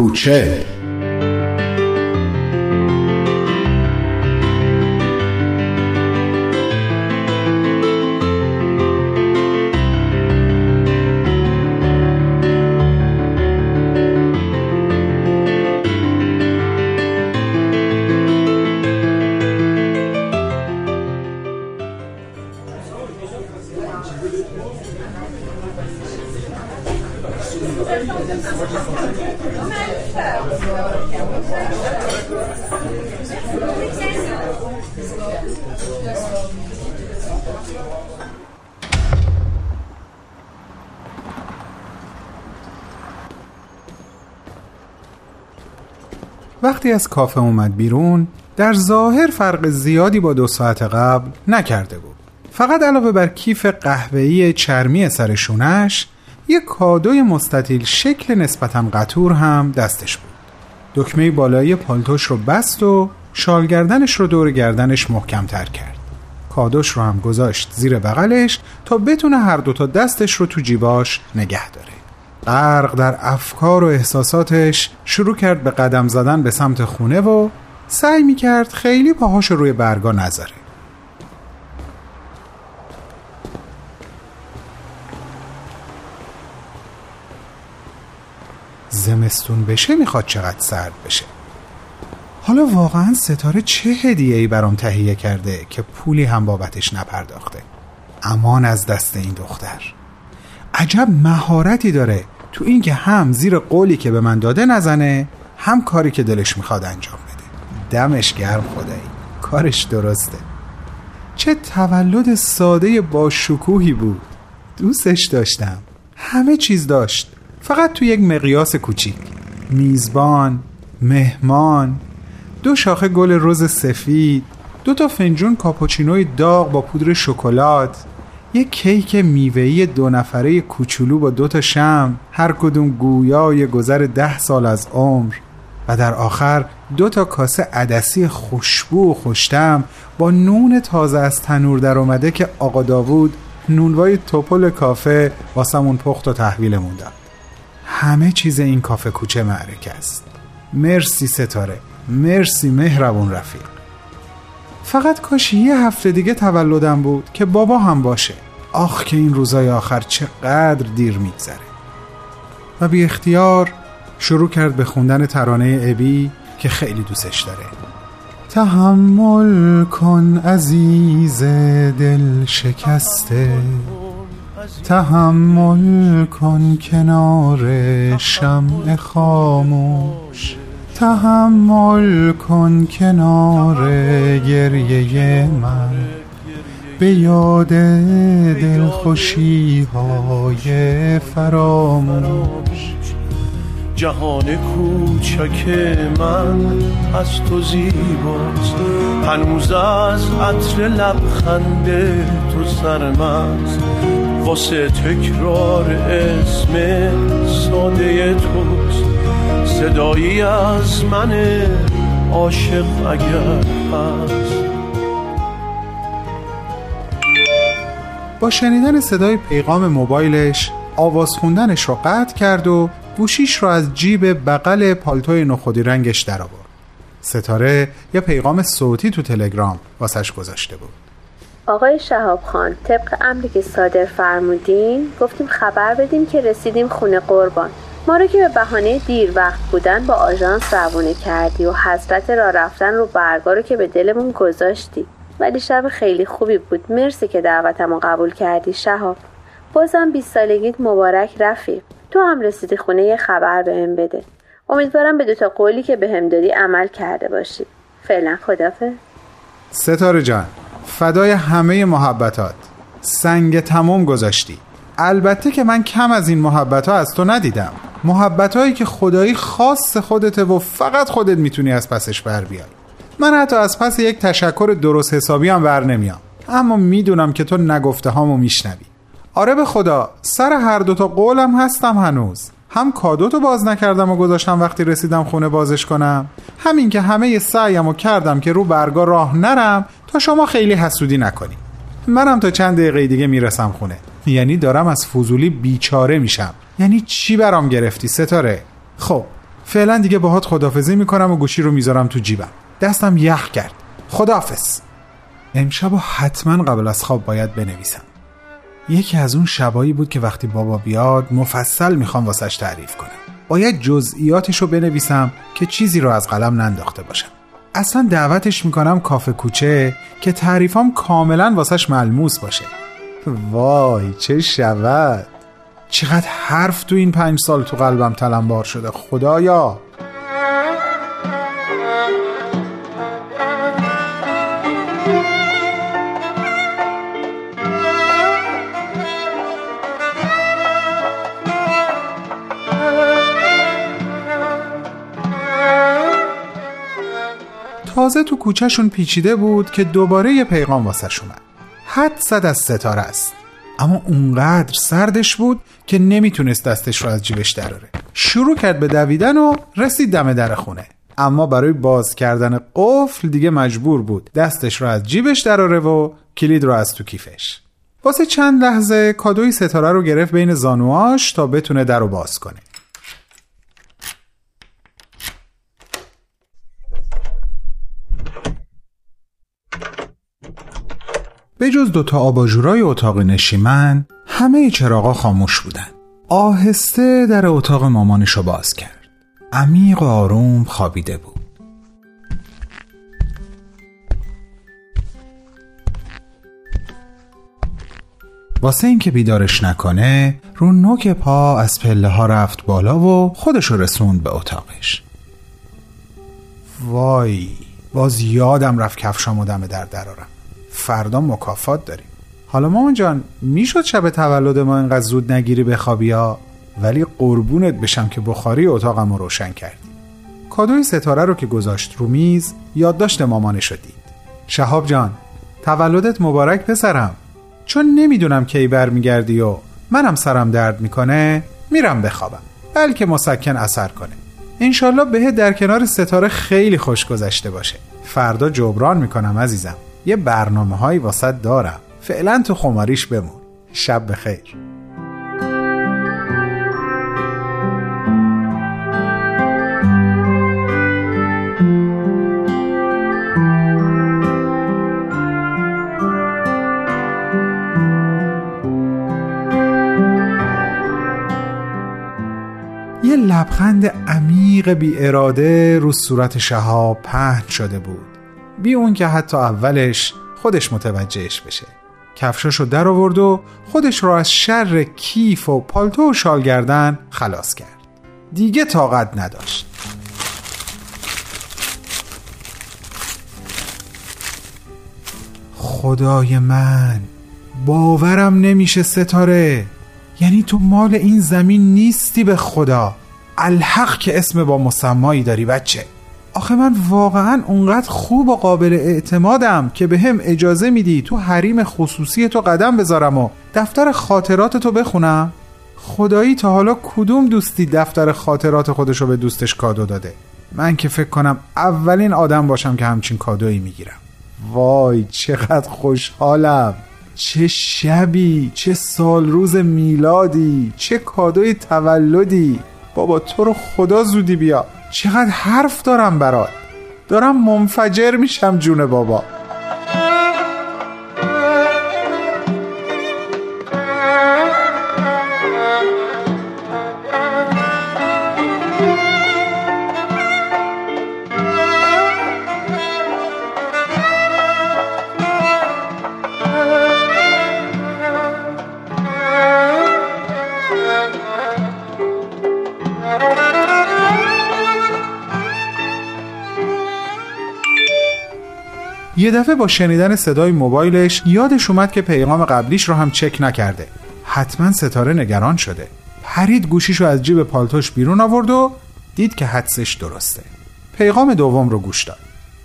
کوچه وقتی از کافه اومد بیرون در ظاهر فرق زیادی با دو ساعت قبل نکرده بود. فقط علاوه بر کیف قهوه‌ای چرمی سر شونش یک کادوی مستطیل شکل نسبتا قطور هم دستش بود. دکمه بالایی پالتوش رو بست و شالگردنش رو دور گردنش محکم تر کرد. کادوش رو هم گذاشت زیر بغلش تا بتونه هر دوتا دستش رو تو جیباش نگه داره. غرق در افکار و احساساتش شروع کرد به قدم زدن به سمت خونه و سعی می‌کرد خیلی پاهاش روی برگا نذاره. زمستون بشه می‌خواد چقدر سرد بشه. حالا واقعا ستاره چه هدیه ای برام تهیه کرده که پولی هم بابتش نپرداخته؟ امان از دست این دختر. عجب مهارتی داره. تو اینکه هم زیر قولی که به من داده نزنه هم کاری که دلش می‌خواد انجام بده. دمش گرم خدایی. کارش درسته. چه تولد ساده با شکوهی بود. دوستش داشتم. همه چیز داشت. فقط تو یک مقیاس کوچیک. میزبان مهمان دو شاخه گل رز سفید دو تا فنجون کاپوچینوی داغ با پودر شکلات یک کیک میوهی دو نفره کوچولو با دو تا شم هر کدوم گویای گذر ده سال از عمر. و در آخر دو تا کاسه عدسی خوشبو و خوشتم با نون تازه از تنور در اومده که آقا داوود نونوای توپل کافه واسمون پخت و تحویلمون داد همه چیز این کافه کوچه معرکه است. مرسی ستاره. مرسی مهربون رفیق. فقط کاش یه هفته دیگه تولدم بود که بابا هم باشه. آخ که این روزای آخر چقدر دیر میگذره. و بی اختیار شروع کرد به خوندن ترانه ابی که خیلی دوستش داره. تحمل کن عزیز دل شکسته. تحمل کن کنار شمع خاموش. تحمل کن کنار گریه من. به یاد دلخوشی های فراموش. جهان کوچک من از تو زیباست. هنوز از عطر لبخند تو سرمست. واسه تکرار اسم ساده توست. صدایی از من عاشق اگر هست. با شنیدن صدای پیغام موبایلش آواز خوندنش رو قطع کرد و گوشیش رو از جیب بغل پالتوی نخودی رنگش در آورد ستاره یه پیغام صوتی تو تلگرام واسش گذاشته بود. آقای شهاب خان طبق امری که صادر فرمودین گفتیم خبر بدیم که رسیدیم خونه قربان. ما رو که به بهانه دیر وقت بودن با آژانس روانه کردی و حضرت را رفتن رو برگا رو که به دلمون گذاشتی. ولی شب خیلی خوبی بود. مرسی که دعوتمو قبول کردی شهاب. بازم 20 سالگیت مبارک رفیق. تو هم رسیدی خونه یه خبر بهم بده. امیدوارم به دوتا قولی که بهم به دادی عمل کرده باشی. فعلا خدافه ستاره جان. فدای همه محبتات. سنگ تمام گذاشتی. البته که من کم از این محبت ها از تو ندیدم. محبت هایی که خدایی خاص خودته و فقط خودت می‌تونی از پسش بر بیای من حتی از پس یک تشکر درست حسابی هم بر نمیام. اما می‌دونم که تو نگفته هامو میشنوی. آره به خدا سر هر دوتا قولم هستم هنوز. هم کادوتو باز نکردم و گذاشتم وقتی رسیدم خونه بازش کنم. همین که همه سعیم و کردم که رو برگا راه نرم تا شما خیلی حسودی نکنی. منم تا چند دقیقه دیگه می‌رسم خونه. یعنی دارم از فضولی بیچاره میشم. یعنی چی برام گرفتی ستاره؟ خب فعلا دیگه باهات خدافزی می‌کنم و گوشی رو می‌ذارم تو جیبم. دستم یخ کرد. خدافز امشب حتما قبل از خواب باید بنویسم. یکی از اون شبایی بود که وقتی بابا بیاد مفصل می‌خوام واسش تعریف کنم. باید جزئیاتش رو بنویسم که چیزی رو از قلم ننداخته باشم. اصلا دعوتش می‌کنم کافه کوچه که تعریفام کاملا واسش ملموس باشه. وای چه شود. چقدر حرف تو این پنج سال تو قلبم تلمبار شده خدایا. تازه تو کوچهشون پیچیده بود که دوباره یه پیغام واسه اومد. حد صد از ستاره است. اما اونقدر سردش بود که نمی‌تونست دستش رو از جیبش دراره. شروع کرد به دویدن و رسید دم در خونه. اما برای باز کردن قفل دیگه مجبور بود. دستش رو از جیبش دراره و کلید رو از تو کیفش. واسه چند لحظه کادوی ستاره رو گرفت بین زانواش تا بتونه در رو باز کنه. به جز دوتا آباژورای اتاق نشیمن همه چراغا خاموش بودن. آهسته در اتاق مامانش رو باز کرد. عمیق و آروم خوابیده بود. واسه اینکه بیدارش نکنه رو نوک پا از پله ها رفت بالا و خودش رسوند به اتاقش. وای باز یادم رفت کفشامو دم در درارم فردا مکافات داریم. حالا مامان جان می‌شد شب تولد ما اینقدر زود نگیری بخوابی ها؟ ولی قربونت بشم که بخاری اتاقم رو روشن کردی. کادوی ستاره رو که گذاشت رو میز یادداشت مامانش دید. شهاب جان تولدت مبارک پسرم. چون نمی‌دونم کی برمیگردی و منم سرم درد می‌کنه میرم بخوابم. بلکه مسکن اثر کنه. انشالله بهت در کنار ستاره خیلی خوش گذشته باشه. فردا جبران می‌کنم عزیزم. یه برنامه هایی واسط دارم. فعلا تو خماریش بمون. شب بخیر. یه لبخند عمیق بی اراده رو صورت شهاب پهن شده بود. بی اون که حتی اولش خودش متوجهش بشه. کفشاشو در آورد و خودش رو از شر کیف و پالتو و شال گردن خلاص کرد. دیگه طاقت نداشت. خدای من باورم نمیشه ستاره. یعنی تو مال این زمین نیستی به خدا. الحق که اسم با مسمایی داری بچه. آخه من واقعا اونقدر خوب و قابل اعتمادم که به هم اجازه میدی تو حریم خصوصی تو قدم بذارم و دفتر خاطرات تو بخونم؟ خدایی تا حالا کدوم دوستی دفتر خاطرات خودشو به دوستش کادو داده؟ من که فکر کنم اولین آدم باشم که همچین کادویی می‌گیرم. وای چقدر خوشحالم! چه شبی چه سال روز میلادی چه کادوی تولدی. بابا تو رو خدا زودی بیا. چقدر حرف دارم برات. دارم منفجر میشم جون بابا. یه دفعه با شنیدن صدای موبایلش یادش اومد که پیغام قبلیش رو هم چک نکرده. حتما ستاره نگران شده. پرید گوشیشو از جیب پالتوش بیرون آورد و دید که حدسش درسته. پیغام دوم رو گوش داد.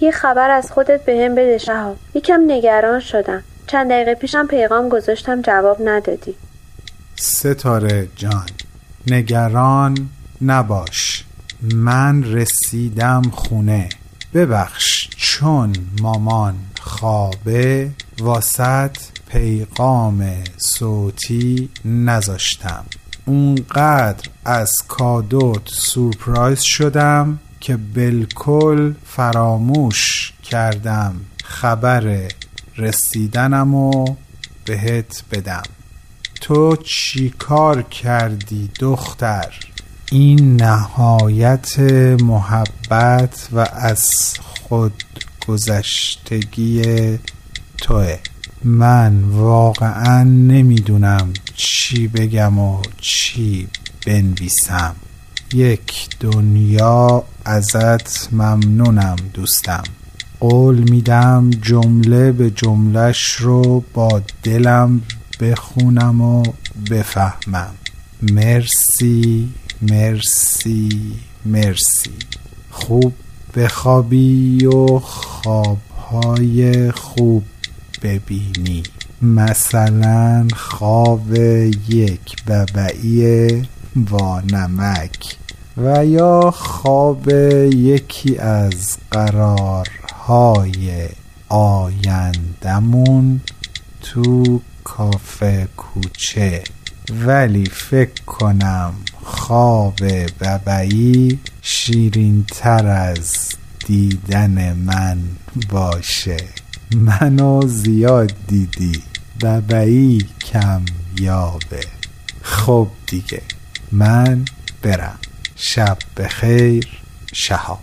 یه خبر از خودت به هم بده شهاب. یکم نگران شدم. چند دقیقه پیشم پیغام گذاشتم جواب ندادی. ستاره جان نگران نباش. من رسیدم خونه. ببخش. چون مامان خوابه واسط پیغام صوتی نذاشتم. اونقدر از کادوت سورپرایز شدم که بالکل فراموش کردم خبر رسیدنم و بهت بدم. تو چی کار کردی دختر؟ این نهایت محبت و از خود گذشتگی توه. من واقعا نمی‌دونم چی بگم و چی بنویسم. یک دنیا ازت ممنونم دوستم. قول میدم جمله به جملش رو با دلم بخونم و بفهمم. مرسی مرسی مرسی. خوب بخوابی و خوابهای خوب ببینی. مثلا خواب یک ببعی با نمک و یا خواب یکی از قرارهای آیندمون تو کافه کوچه. ولی فکر کنم خواب ببعی شیرین تر از دیدن من باشه. منو زیاد دیدی ببعی کم یابه. خب دیگه من برم. شب بخیر شهاب.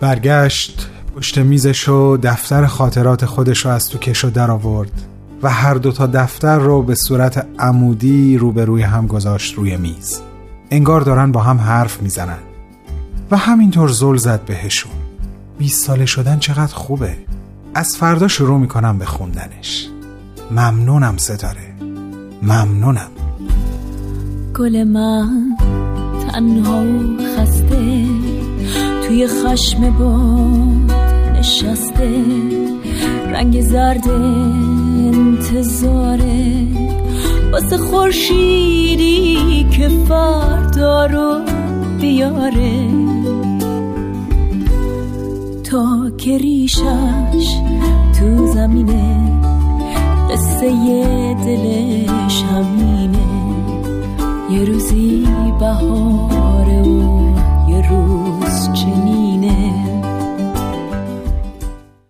برگشت پشت میزش و دفتر خاطرات خودش رو از تو کشو در آورد. و هر دوتا دفتر رو به صورت عمودی روبروی هم گذاشت روی میز. انگار دارن با هم حرف می‌زنن. و همینطور زل زد بهشون. 20 ساله شدن چقدر خوبه. از فردا شروع می‌کنم به خوندنش. ممنونم ستاره. ممنونم. گل من تنها خسته توی خشم باد نشسته رنگ زرد انتظاره. واسه خورشیدی که فردا رو بیاره. تا که ریشش تو زمینه قصه دلش همینه یه روزی بهار